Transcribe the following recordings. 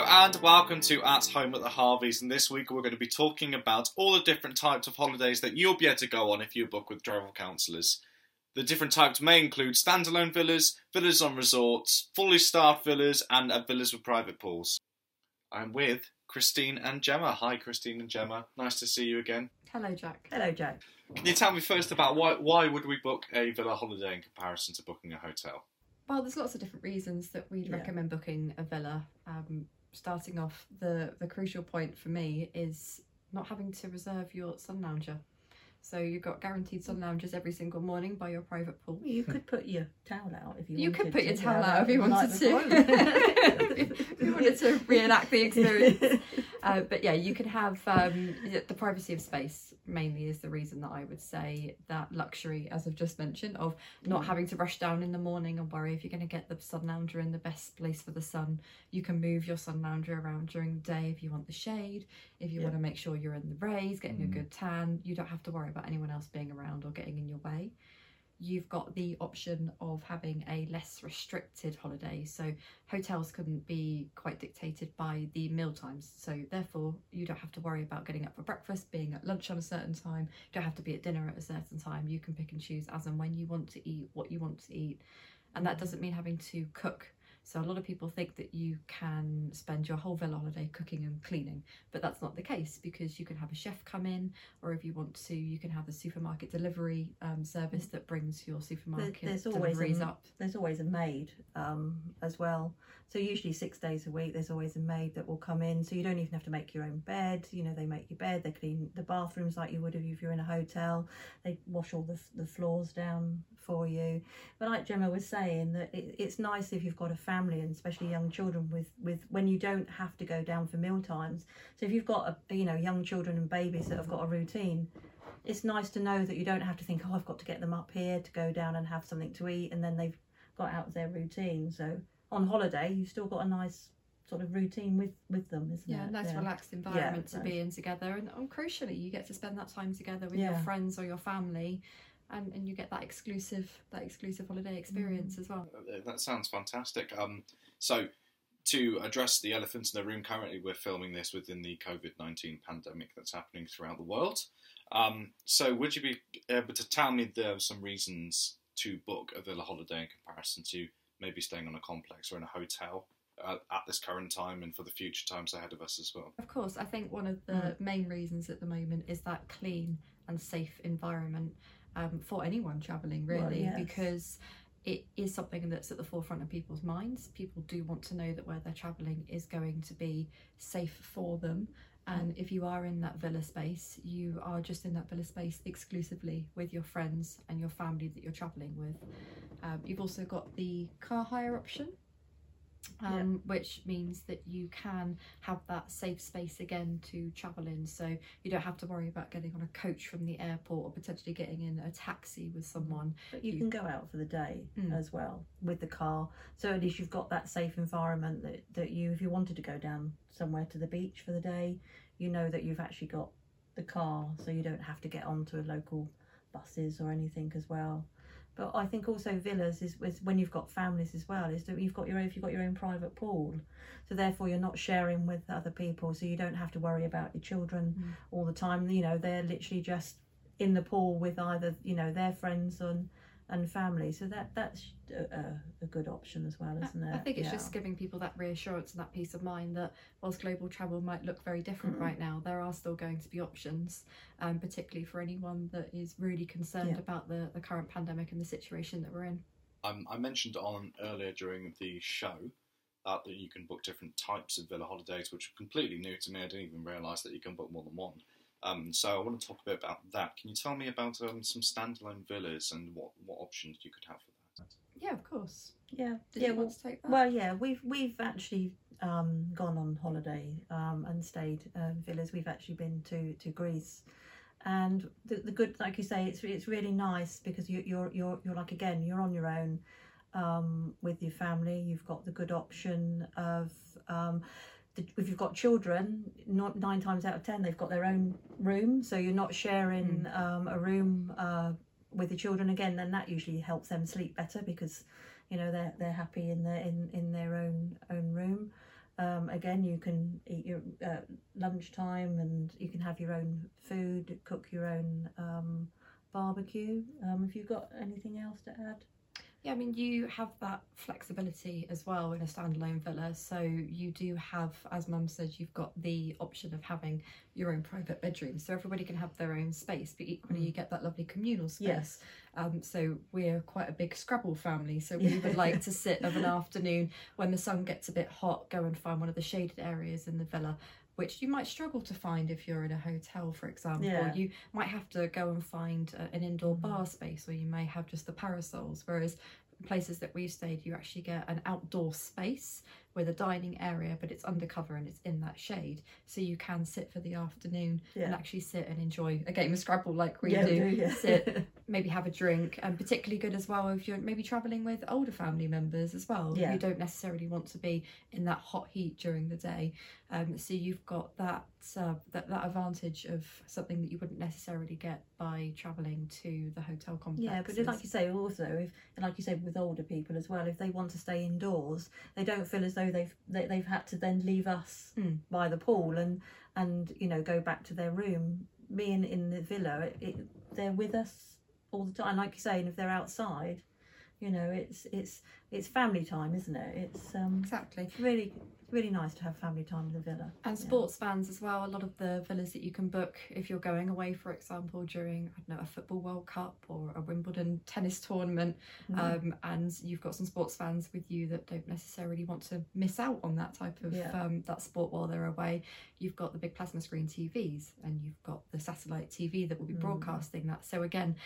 Hello and welcome to At Home at the Harveys. And this week we're going to be talking about all the different types of holidays that you'll be able to go on if you book with travel counsellors. The different types may include standalone villas, villas on resorts, fully staffed villas, and uh, villas with private pools. I'm with Christine and Gemma. Hi, Christine and Gemma. Nice to see you again. Hello, Jack. Hello, Jack. Can you tell me first about why why would we book a villa holiday in comparison to booking a hotel? Well, there's lots of different reasons that we'd Yeah. recommend booking a villa. Um, starting off, the the crucial point for me is not having to reserve your sun lounger. So you've got guaranteed sun loungers every single morning by your private pool. You could put your towel out if you. You wanted could put your to, towel out if you wanted to. if you wanted to reenact the experience. Uh, but yeah, you can have um, the privacy of space mainly is the reason that I would say that luxury, as I've just mentioned, of not Mm. having to rush down in the morning and worry if you're going to get the sun lounger in the best place for the sun. You can move your sun lounger around during the day if you want the shade, if you Yeah. want to make sure you're in the rays, getting a Mm. good tan. You don't have to worry about anyone else being around or getting in your way you've got the option of having a less restricted holiday. So hotels couldn't be quite dictated by the meal times. So therefore, you don't have to worry about getting up for breakfast, being at lunch on a certain time. You don't have to be at dinner at a certain time. You can pick and choose as and when you want to eat what you want to eat. And that mm. doesn't mean having to cook. So a lot of people think that you can spend your whole villa holiday cooking and cleaning, but that's not the case because you can have a chef come in, or if you want to, you can have the supermarket delivery um, service that brings your supermarket there's always deliveries a- up. There's always a maid um, as well. So usually six days a week, there's always a maid that will come in. So you don't even have to make your own bed. You know, they make your bed. They clean the bathrooms like you would if you're in a hotel. They wash all the the floors down for you. But like Gemma was saying, that it, it's nice if you've got a family and especially young children with with when you don't have to go down for meal times. So if you've got a you know young children and babies that have got a routine, it's nice to know that you don't have to think, oh, I've got to get them up here to go down and have something to eat, and then they've got out of their routine. So on holiday, you've still got a nice sort of routine with with them, isn't it? Yeah, it? nice relaxed environment to nice. be in together, and, and crucially, you get to spend that time together with your friends or your family, and, and you get that exclusive that exclusive holiday experience Mm. as well. Uh, That sounds fantastic. Um, so, to address the elephant in the room, currently we're filming this within the COVID 19 pandemic that's happening throughout the world. Um, so, would you be able to tell me the, some reasons to book a villa holiday in comparison to maybe staying on a complex or in a hotel uh, at this current time and for the future times ahead of us as well? Of course, I think one of the Mm. main reasons at the moment is that clean and safe environment um, for anyone travelling, really, Well, yes. because it is something that's at the forefront of people's minds. People do want to know that where they're travelling is going to be safe for them. And if you are in that villa space, you are just in that villa space exclusively with your friends and your family that you're travelling with. Um, you've also got the car hire option, um, which means that you can have that safe space again to travel in. So you don't have to worry about getting on a coach from the airport or potentially getting in a taxi with someone. But you you- can go out for the day Mm. as well with the car. So at least you've got that safe environment that, that you, if you wanted to go down somewhere to the beach for the day, you know that you've actually got the car, so you don't have to get onto local buses or anything as well. But I think also villas is, is when you've got families as well. Is that you've got your own, if you've got your own private pool, so therefore you're not sharing with other people, so you don't have to worry about your children Mm. all the time. You know, they're literally just in the pool with either you know their friends and and family. So that that's a, a, a good option as well, isn't it? I think it's Yeah. just giving people that reassurance and that peace of mind that whilst global travel might look very different Mm. right now, there are still going to be options, um, particularly for anyone that is really concerned Yeah. about the, the current pandemic and the situation that we're in. Um, I mentioned on earlier during the show uh, that you can book different types of villa holidays, which are completely new to me. I didn't even realise that you can book more than one. Um, so I want to talk a bit about that. Can you tell me about um, some standalone villas and what, what options you could have for that? Yeah, of course. yeah, Did yeah. you Well, want to take that? well, yeah. We've we've actually um, gone on holiday um, and stayed um, villas. We've actually been to to Greece. And the, the good, like you say, it's it's really nice because you, you're you're you're like again, you're on your own um, with your family. You've got the good option of um, the, if you've got children, not nine times out of ten they've got their own room, so you're not sharing um, a room uh, with the children again. Then that usually helps them sleep better because you know they're they're happy in their in in their own own room. Um, again, you can eat your uh, lunchtime and you can have your own food, cook your own um, barbecue. Um, have you got anything else to add? Yeah, I mean, you have that flexibility as well in a standalone villa. So you do have, as Mum said, you've got the option of having your own private bedroom. So everybody can have their own space, but equally Mm. you get that lovely communal space. Yes. Um, so we're quite a big Scrabble family. So we would like to sit of an afternoon when the sun gets a bit hot, go and find one of the shaded areas in the villa. Which you might struggle to find if you're in a hotel, for example. Yeah. You might have to go and find a, an indoor Mhm. bar space, or you may have just the parasols. Whereas places that we've stayed, you actually get an outdoor space with a dining area, but it's undercover and it's in that shade. So you can sit for the afternoon and actually sit and enjoy a game of Scrabble like we yeah, do. we do, yeah. Sit, maybe have a drink, and particularly good as well if you're maybe travelling with older family members as well. Yeah. You don't necessarily want to be in that hot heat during the day. Um, so you've got that, uh, that that advantage of something that you wouldn't necessarily get by travelling to the hotel complex. Yeah, but like you say, also, if and like you say with older people as well, if they want to stay indoors, they don't feel as though they've they, they've had to then leave us Mm. by the pool and and you know go back to their room. Being in the villa, it, it, they're with us all the time. Like you say, and if they're outside, you know, it's it's it's family time, isn't it? It's um exactly. it's really really nice to have family time in the villa. And Yeah. sports fans as well. A lot of the villas that you can book if you're going away, for example, during I don't know a football World Cup or a Wimbledon tennis tournament, Mhm. um, and you've got some sports fans with you that don't necessarily want to miss out on that type of Yeah. um, that sport while they're away. You've got the big plasma screen TVs, and you've got the satellite TV that will be Mm. broadcasting that. So again.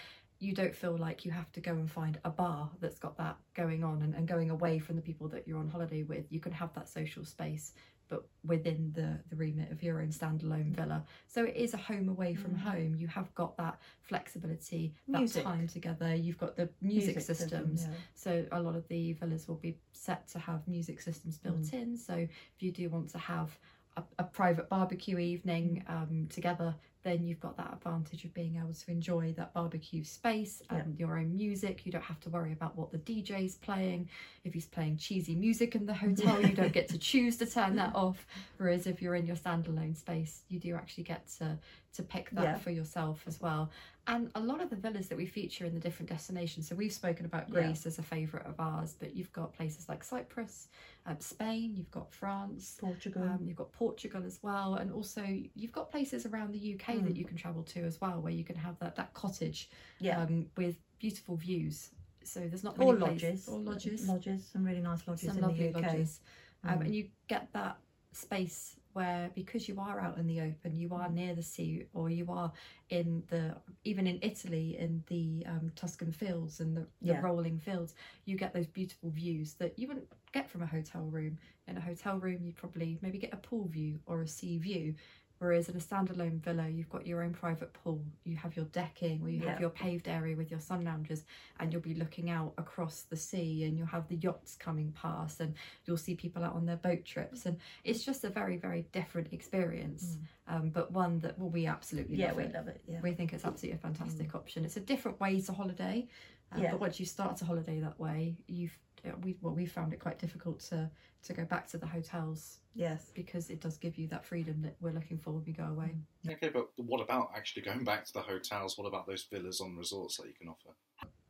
You don't feel like you have to go and find a bar that's got that going on and, and going away from the people that you're on holiday with. You can have that social space but within the, the remit of your own standalone villa. So it is a home away from Mm. home. You have got that flexibility, that Music. time together. You've got the music, system, systems. yeah. So a lot of the villas will be set to have music systems built Mm. in. So if you do want to have a, a private barbecue evening Mm. um, together, then you've got that advantage of being able to enjoy that barbecue space and your own music. You don't have to worry about what the DJ's playing. If he's playing cheesy music in the hotel, you don't get to choose to turn that off. Whereas if you're in your standalone space, you do actually get to to pick that Yeah. for yourself as well. And a lot of the villas that we feature in the different destinations. So we've spoken about Yeah. Greece as a favourite of ours, but you've got places like Cyprus, um, Spain, you've got France. Portugal. Um, you've got Portugal as well, and also you've got places around the UK that Mm. you can travel to as well, where you can have that that cottage yeah. um, with beautiful views. So there's not or many places- lodges. or lodges, Lodges. Some really nice lodges some in lovely the UK. lodges, um, Mm. and you get that space where because you are out in the open, you are Mm. near the sea, or you are in the even in Italy in the um, Tuscan fields and the, the Yeah. rolling fields, you get those beautiful views that you wouldn't get from a hotel room. In a hotel room, you'd probably maybe get a pool view or a sea view. Whereas in a standalone villa, you've got your own private pool, you have your decking, or you have your paved area with your sun loungers, and you'll be looking out across the sea, and you'll have the yachts coming past, and you'll see people out on their boat trips, and it's just a very, very different experience, um, but one that well, we absolutely Mm. Yeah, love we it. love it. Yeah. We think it's absolutely a fantastic option. It's a different way to holiday, uh, Yeah. but once you start a holiday that way, you've uh, we well we found it quite difficult to to go back to the hotels Yes. because it does give you that freedom that we're looking for when we go away. Okay, but what about actually going back to the hotels? What about those villas on resorts that you can offer?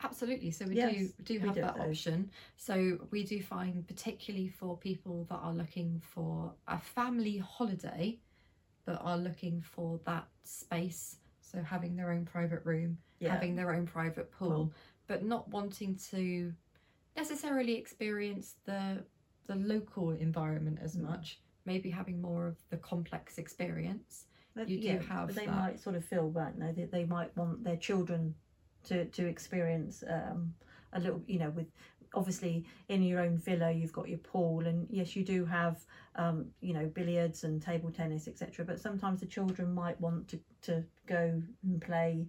Absolutely. So we Yes, do do have do that those. option. So we do find particularly for people that are looking for a family holiday but are looking for that space. So having their own private room, Yeah. having their own private pool, Pool. but not wanting to necessarily experience the the local environment as Mm. much. Maybe having more of the complex experience. But, You do yeah, have but they that. might sort of feel, right? No, they, they might want their children to to experience um, a little, you know, with obviously in your own villa you've got your pool and yes you do have um, you know billiards and table tennis etc but sometimes the children might want to, to go and play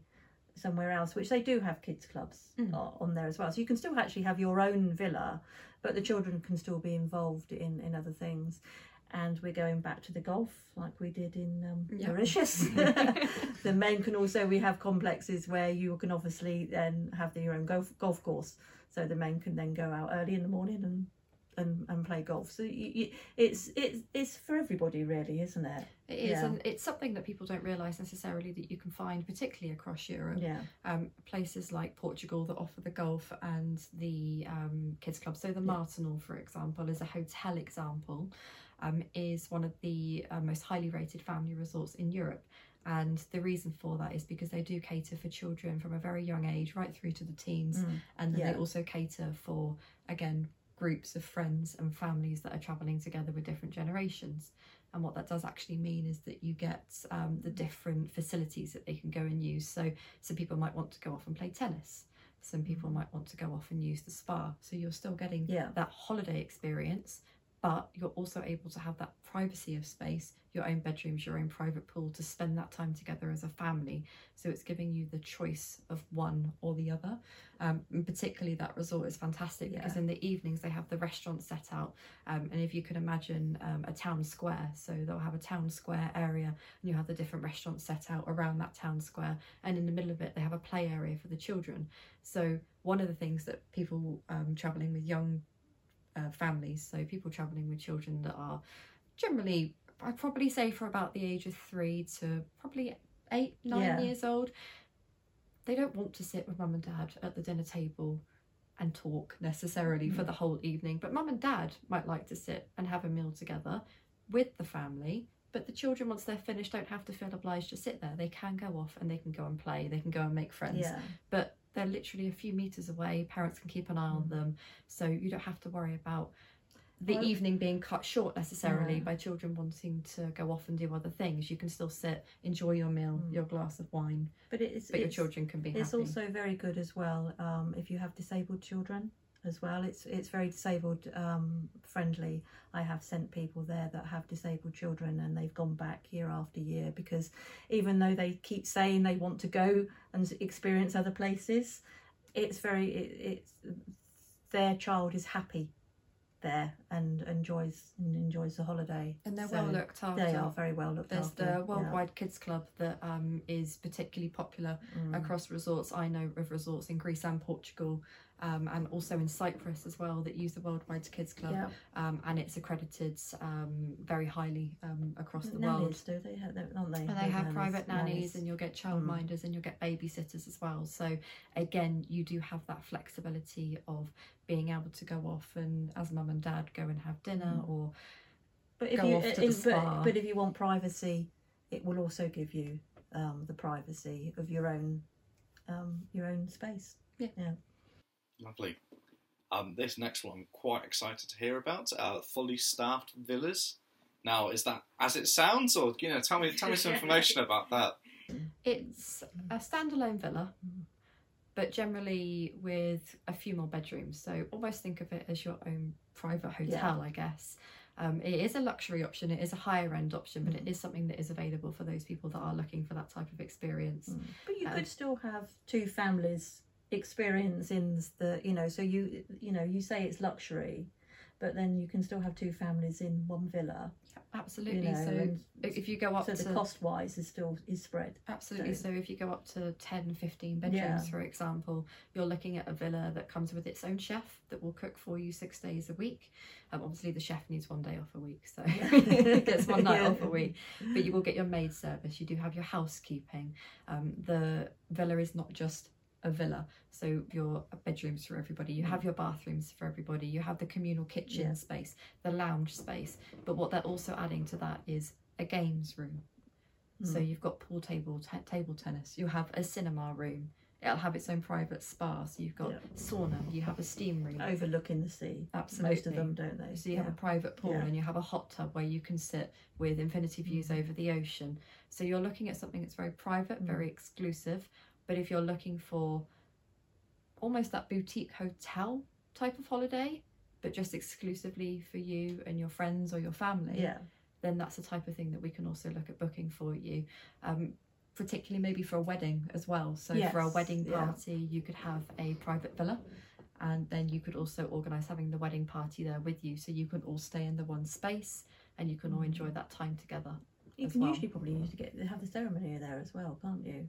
somewhere else which they do have kids clubs Mm. on there as well so you can still actually have your own villa but the children can still be involved in in other things and we're going back to the golf like we did in um, Yeah. Mauritius. the men can also we have complexes where you can obviously then have the, your own golf golf course, so the men can then go out early in the morning and and, and play golf. So you, you, it's it's it's for everybody, really, isn't it? It is, Yeah. and it's something that people don't realise necessarily that you can find, particularly across Europe. Yeah, Um, places like Portugal that offer the golf and the um, kids club. So the Martinhal, for example, is a hotel example. Um, is one of the uh, most highly rated family resorts in Europe. And the reason for that is because they do cater for children from a very young age right through to the teens. Mm. And then Yeah. they also cater for, again, groups of friends and families that are travelling together with different generations. And what that does actually mean is that you get um, the different facilities that they can go and use. So some people might want to go off and play tennis. Some people might want to go off and use the spa. So you're still getting Yeah. that holiday experience, but you're also able to have that privacy of space, your own bedrooms, your own private pool to spend that time together as a family. So it's giving you the choice of one or the other. Um, and particularly that resort is fantastic because in the evenings they have the restaurant set out. Um, and if you can imagine um, a town square, so they'll have a town square area and you have the different restaurants set out around that town square. And in the middle of it, they have a play area for the children. So one of the things that people um, traveling with young uh, families, so people traveling with children that are generally, I'd probably say for about the age of three to probably eight, nine Yeah. years old, they don't want to sit with mum and dad at the dinner table and talk necessarily for Mm. the whole evening. But mum and dad might like to sit and have a meal together with the family. But the children, once they're finished, don't have to feel obliged to sit there. They can go off and they can go and play. They can go and make friends yeah, but they're literally a few meters away. Parents can keep an eye on Mm. them, so you don't have to worry about the Well- evening being cut short necessarily Yeah. by children wanting to go off and do other things. You can still sit, enjoy your meal, Mm. your glass of wine, but it's but your it's, children can be happy. It's happy. also very good as well um, if you have disabled children as well. It's it's very disabled um, friendly. I have sent people there that have disabled children and they've gone back year after year because even though they keep saying they want to go and experience other places, it's very it, it's their child is happy there and enjoys and enjoys the holiday. and they're So well looked after. They are very well looked There's after. There's the yeah. Worldwide Kids Club that um, is particularly popular Mm. across resorts. I know of resorts in Greece and Portugal, um, and also in Cyprus as well that use the Worldwide Kids Club. Yeah. um, and it's accredited um, very highly um, across the world. nannies, do they? Have, aren't they? And they have private nannies, nannies. and you'll get Mm. childminders, and you'll get babysitters as well. So again, you do have that flexibility of being able to go off and, as mum and dad, go and have dinner, Mm. or But if go you, off to uh, the spa. But, but if you want privacy, it will also give you um, the privacy of your own um, your own space. Lovely. Um, this next one, I'm quite excited to hear about. Uh, fully staffed villas. Now, is that as it sounds, or you know, tell me, tell me some information about that. it's a standalone villa. But generally with a few more bedrooms, so almost think of it as your own private hotel, I guess. Um, it is a luxury option, it is a higher end option, but it Mm. something that is available for those people that are looking for that type of experience. Mm. But you Um, could still have two families experience in the you know. So you you know you say it's luxury, but then you can still have two families in one villa. Absolutely. You know, so if you go up so the to cost wise is still is spread. absolutely so- so if you go up to 10 15 bedrooms Yeah. for example you're looking at a villa that comes with its own chef that will cook for you six days a week um, obviously the chef needs one day off a week so gets one night Yeah. off a week but you will get your maid service you do have your housekeeping um, the villa is not just a villa so your bedrooms for everybody you have your bathrooms for everybody you have the communal kitchen Yeah. space the lounge space but what they're also adding to that is a games room so Mm. you've got pool table t- table tennis you have a cinema room it'll have its own private spa so you've got Yeah. sauna you have a steam room overlooking the sea. absolutely Most of them don't they? so you have a private pool Yeah. and you have a hot tub where you can sit with infinity views Mm. over the ocean. So you're looking at something that's very private, Mm. very exclusive. But if you're looking for almost that boutique hotel type of holiday, but just exclusively for you and your friends or your family, yeah. then that's the type of thing that we can also look at booking for you. Um, particularly maybe for a wedding as well. So for a Yes, wedding yeah. party, you could have a private villa and then you could also organise having the wedding party there with you so you can all stay in the one space and you can all enjoy Mm. that time together. You can well. usually probably usually get have the ceremony there as well, can't you?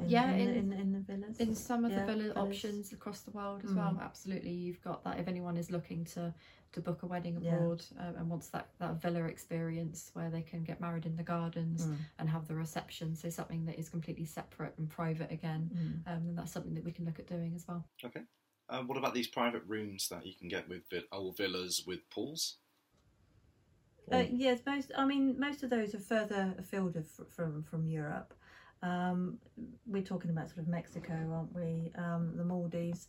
In, Yeah, in, in- in, in the villas. in some of Yeah, the villa villas. options across the world as well Mm. absolutely you've got that if anyone is looking to to book a wedding Yeah. abroad um, and wants that that villa experience where they can get married in the gardens Mm, and have the reception so something that is completely separate and private again mm. um, and that's something that we can look at doing as well Um, what about these private rooms that you can get with vi- old villas with pools? Uh, yes, most. I mean, most of those are further afield of, from from Europe. Um, we're talking about sort of Mexico, aren't we? Um, the Maldives,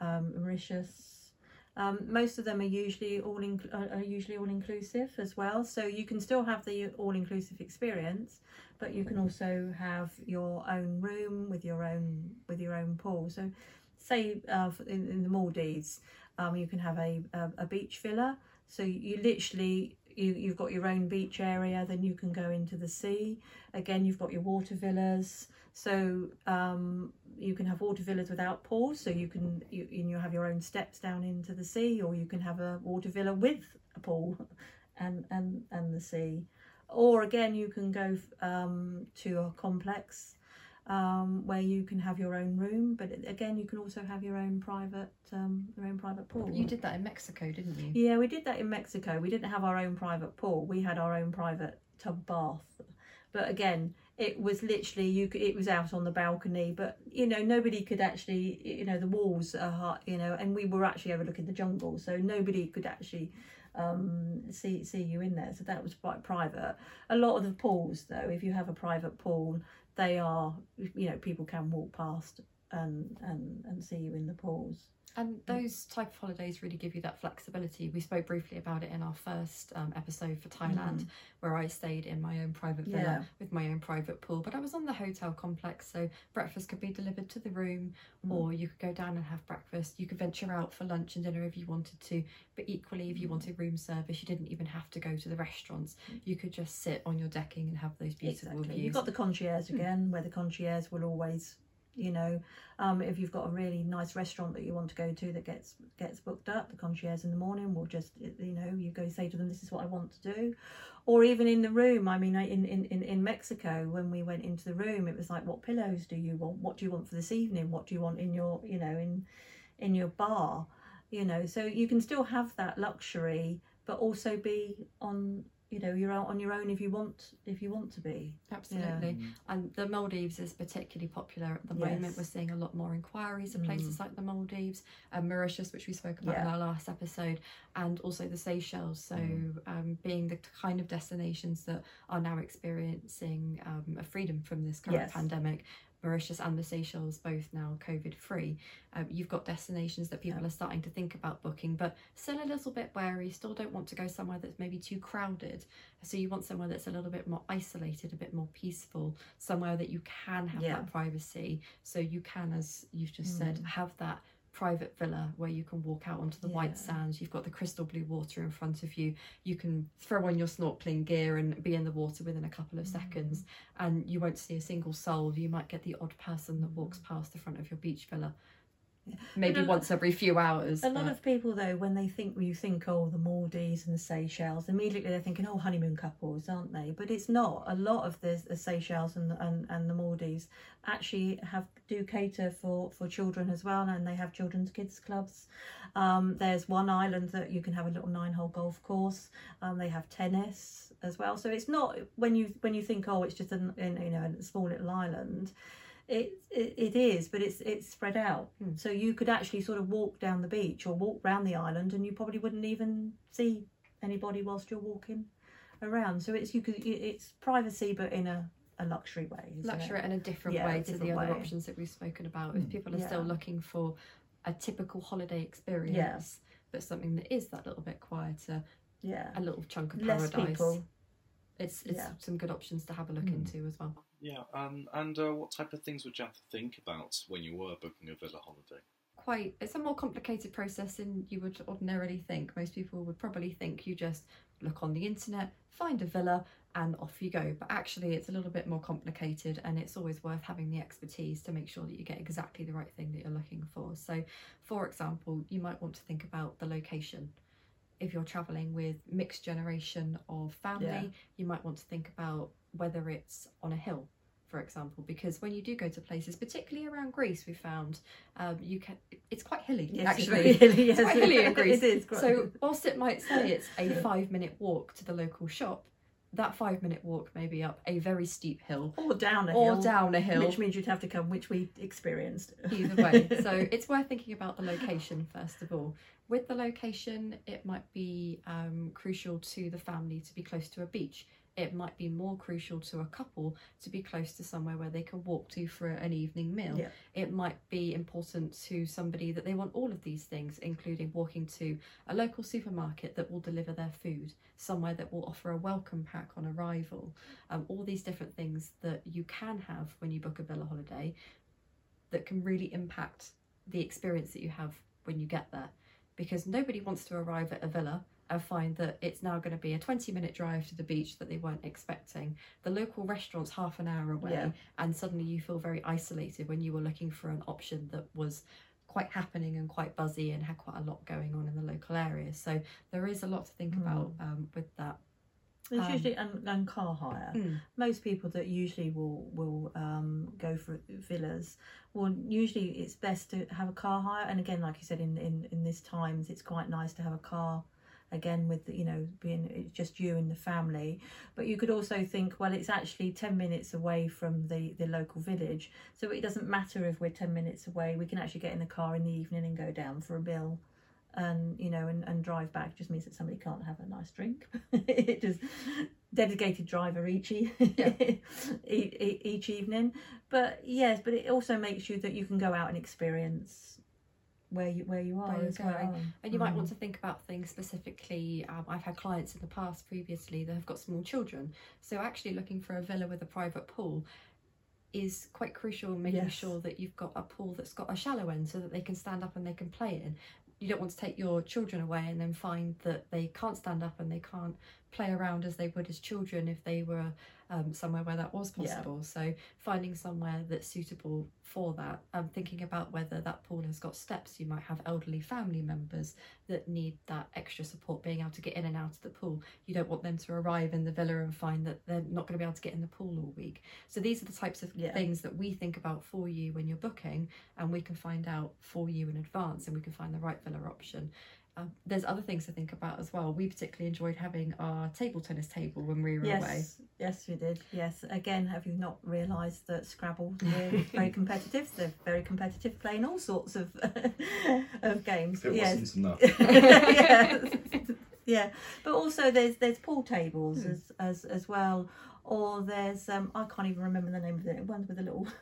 um, Mauritius. Um, most of them are usually all in, are usually all inclusive as well. So you can still have the all inclusive experience, but you can also have your own room with your own with your own pool. So, say uh, in, in the Maldives, um, you can have a, a a beach villa. So you literally you you've got your own beach area. Then you can go into the sea. Again, you've got your water villas. So um, you can have water villas without pools. So you can you you have your own steps down into the sea, or you can have a water villa with a pool, and and and the sea. Or again, you can go um, to a complex um, where you can have your own room, but again, you can also have your own private um, your own private pool. you did that in mexico didn't you Yeah, we did that in Mexico. We didn't have our own private pool. We had our own private tub bath. But again, it was literally you. Could, it was out on the balcony, but you know nobody could actually. You know the walls are hot. You know, and we were actually overlooking the jungle, so nobody could actually um see see you in there so that was quite private a lot of the pools though if you have a private pool they are you know people can walk past and and and see you in the pools And mm. those type of holidays really give you that flexibility. We spoke briefly about it in our first um, episode for Thailand, mm-hmm. where I stayed in my own private villa Yeah. with my own private pool. But I was on the hotel complex, so breakfast could be delivered to the room, Mm. or you could go down and have breakfast. You could venture out for lunch and dinner if you wanted to. But equally, if you mm. wanted room service, you didn't even have to go to the restaurants. Mm. You could just sit on your decking and have those beautiful Exactly. views. You've got the concierge again, where the concierge will always, you know, um, if you've got a really nice restaurant that you want to go to that gets gets booked up, the concierge in the morning will just, you know, you go say to them, "This is what I want to do," or even in the room. I mean, in in in, in Mexico, when we went into the room, it was like, "What pillows do you want? What do you want for this evening? What do you want in your, you know, in in your bar?" You know, so you can still have that luxury, but also be on. You know, you're out on your own if you want if you want to be. Absolutely. And the Maldives is particularly popular at the moment. We're seeing a lot more inquiries of Mm. places like the Maldives, and Mauritius, which we spoke about in our last episode, and also the Seychelles. So, Mm. um, being the kind of destinations that are now experiencing um, a freedom from this current Yes. pandemic. Mauritius and the Seychelles both now COVID free. Um, you've got destinations that people Yeah. are starting to think about booking, but still a little bit wary. Still don't want to go somewhere that's maybe too crowded. So you want somewhere that's a little bit more isolated, a bit more peaceful, somewhere that you can have Yeah. that privacy. So you can, as you've just said, Mm. have that private villa where you can walk out onto the Yeah. white sands. You've got the crystal blue water in front of you. You can throw on your snorkeling gear and be in the water within a couple Mm. of seconds, and you won't see a single soul. You might get the odd person that walks past the front of your beach villa. Maybe But once every few hours. A lot of people, though, when they think you think, oh, the Maldives and the Seychelles, immediately they're thinking, oh, honeymoon couples, aren't they? But it's not. A lot of the, the Seychelles and, and and the Maldives actually have do cater for for children as well, and they have children's kids clubs. Um, there's one island that you can have a little nine hole golf course. Um, they have tennis as well. So it's not when you when you think, oh, it's just an in, you know a small little island. It, it it is, but it's it's spread out. Hmm. So you could actually sort of walk down the beach or walk round the island, and you probably wouldn't even see anybody whilst you're walking around. So it's you could it's privacy, but in a, a luxury way. Luxury It? in a different Yeah, way to the different other options that we've spoken about. If people are still looking for a typical holiday experience, but something that is that little bit quieter, Yeah. a little chunk of Less paradise. people. It's it's Yeah. some good options to have a look Mm. into as well. Yeah, um, and uh, what type of things would you have to think about when you were booking a villa holiday? Quite, it's a more complicated process than you would ordinarily think. Most people would probably think you just look on the internet, find a villa, and off you go. But actually, it's a little bit more complicated, and it's always worth having the expertise to make sure that you get exactly the right thing that you're looking for. So, for example, you might want to think about the location. If you're traveling with mixed generation of family, Yeah. you might want to think about whether it's on a hill, for example, because when you do go to places, particularly around Greece, we found um, you can it's quite hilly Yes, it's actually. very hilly, yes. It's quite hilly in Greece. It is quite So whilst it might say it's a five minute walk to the local shop, that five minute walk may be up a very steep hill or down a or hill, down a hill. which means you'd have to come, which we experienced. either way. So it's worth thinking about the location first of all. With the location, it might be um, crucial to the family to be close to a beach. It might be more crucial to a couple to be close to somewhere where they can walk to for an evening meal. Yeah. It might be important to somebody that they want all of these things, including walking to a local supermarket that will deliver their food, somewhere that will offer a welcome pack on arrival, um, all these different things that you can have when you book a villa holiday that can really impact the experience that you have when you get there. Because nobody wants to arrive at a villa and find that it's now going to be a 20 minute drive to the beach that they weren't expecting. The local restaurant's half an hour away, Yeah. and suddenly you feel very isolated when you were looking for an option that was quite happening and quite buzzy and had quite a lot going on in the local area. So there is a lot to think Mm. about um, with that. There's Um, usually and, and car hire. Mm. Most people that usually will will um, go for villas, well, usually it's best to have a car hire. And again, like you said, in in in this times, it's quite nice to have a car. Again, with you know being it's just you and the family, but you could also think, well, it's actually ten minutes away from the the local village, so it doesn't matter if we're ten minutes away. We can actually get in the car in the evening and go down for a bill. And you know and, and drive back just means that somebody can't have a nice drink. It just dedicated driver each e- Yeah. each evening. But yes but it also makes you that you can go out and experience where you where you are Where as well going. And you might Mm. want to think about things specifically. Um, I've had clients in the past previously that have got small children. So actually looking for a villa with a private pool is quite crucial making Yes. sure that you've got a pool that's got a shallow end so that they can stand up and they can play in. You don't want to take your children away and then find that they can't stand up and they can't play around as they would as children if they were um, somewhere where that was Yeah. possible. So finding somewhere that's suitable for that. Um, thinking about whether that pool has got steps. You might have elderly family members that need that extra support being able to get in and out of the pool. You don't want them to arrive in the villa and find that they're not going to be able to get in the pool all week. So these are the types of Yeah. things that we think about for you when you're booking, and we can find out for you in advance, and we can find the right villa option. Um, there's other things to think about as well. We particularly enjoyed having our table tennis table when we were away. Yes, yes, we did. Yes, again, have you not realised that Scrabble is very competitive? They're very competitive, playing all sorts of of games. If it yes. wasn't enough. yes. yeah, but also there's there's pool tables Hmm. as, as as well, or there's um I can't even remember the name of it. Ones with a little little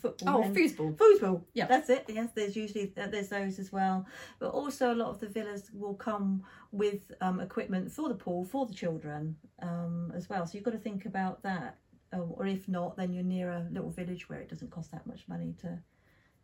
football. Oh, men. foosball. Foosball. Yeah. that's it. Yes, there's usually uh, there's those as well, but also a lot of the villas will come with um, equipment for the pool for the children um, as well. So you've got to think about that. Um, or if not, then you're near a little village where it doesn't cost that much money to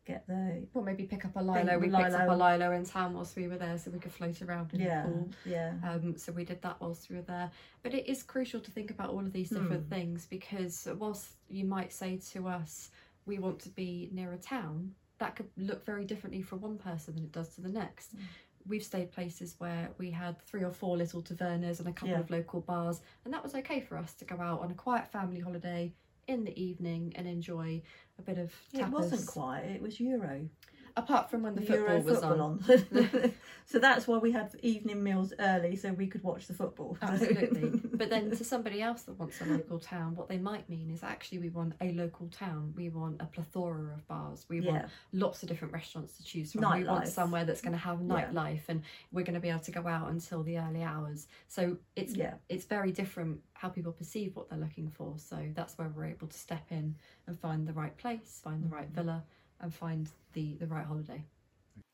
get the Well, maybe pick up a lilo. We Lilo. picked up a lilo in town whilst we were there, so we could float around in yeah the pool. yeah Um, so we did that whilst we were there. But it is crucial to think about all of these different Hmm. things because whilst you might say to us, we want to be near a town, that could look very differently for one person than it does to the next. Mm. We've stayed places where we had three or four little tavernas and a couple Yeah. of local bars, and that was okay for us to go out on a quiet family holiday in the evening and enjoy a bit of It wasn't quiet. It was Euro. Apart from when the football Euro was football on. on. so that's why we had evening meals early, so we could watch the football. Absolutely. but then to somebody else that wants a local town, what they might mean is actually we want a local town. We want a plethora of bars. We want lots of different restaurants to choose from. We want somewhere that's going to have Yeah. nightlife and we're going to be able to go out until the early hours. So it's yeah, it's very different how people perceive what they're looking for. So that's where we're able to step in and find the right place, find the right Mhm. villa, and find the the right holiday.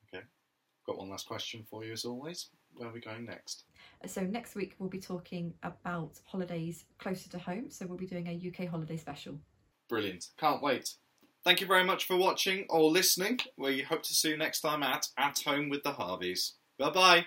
Okay. Got one last question for you as always. Where are we going next? So next week we'll be talking about holidays closer to home. So we'll be doing a UK holiday special. Brilliant. Can't wait. Thank you very much for watching or listening. We hope to see you next time at At Home with the Harveys. Bye bye.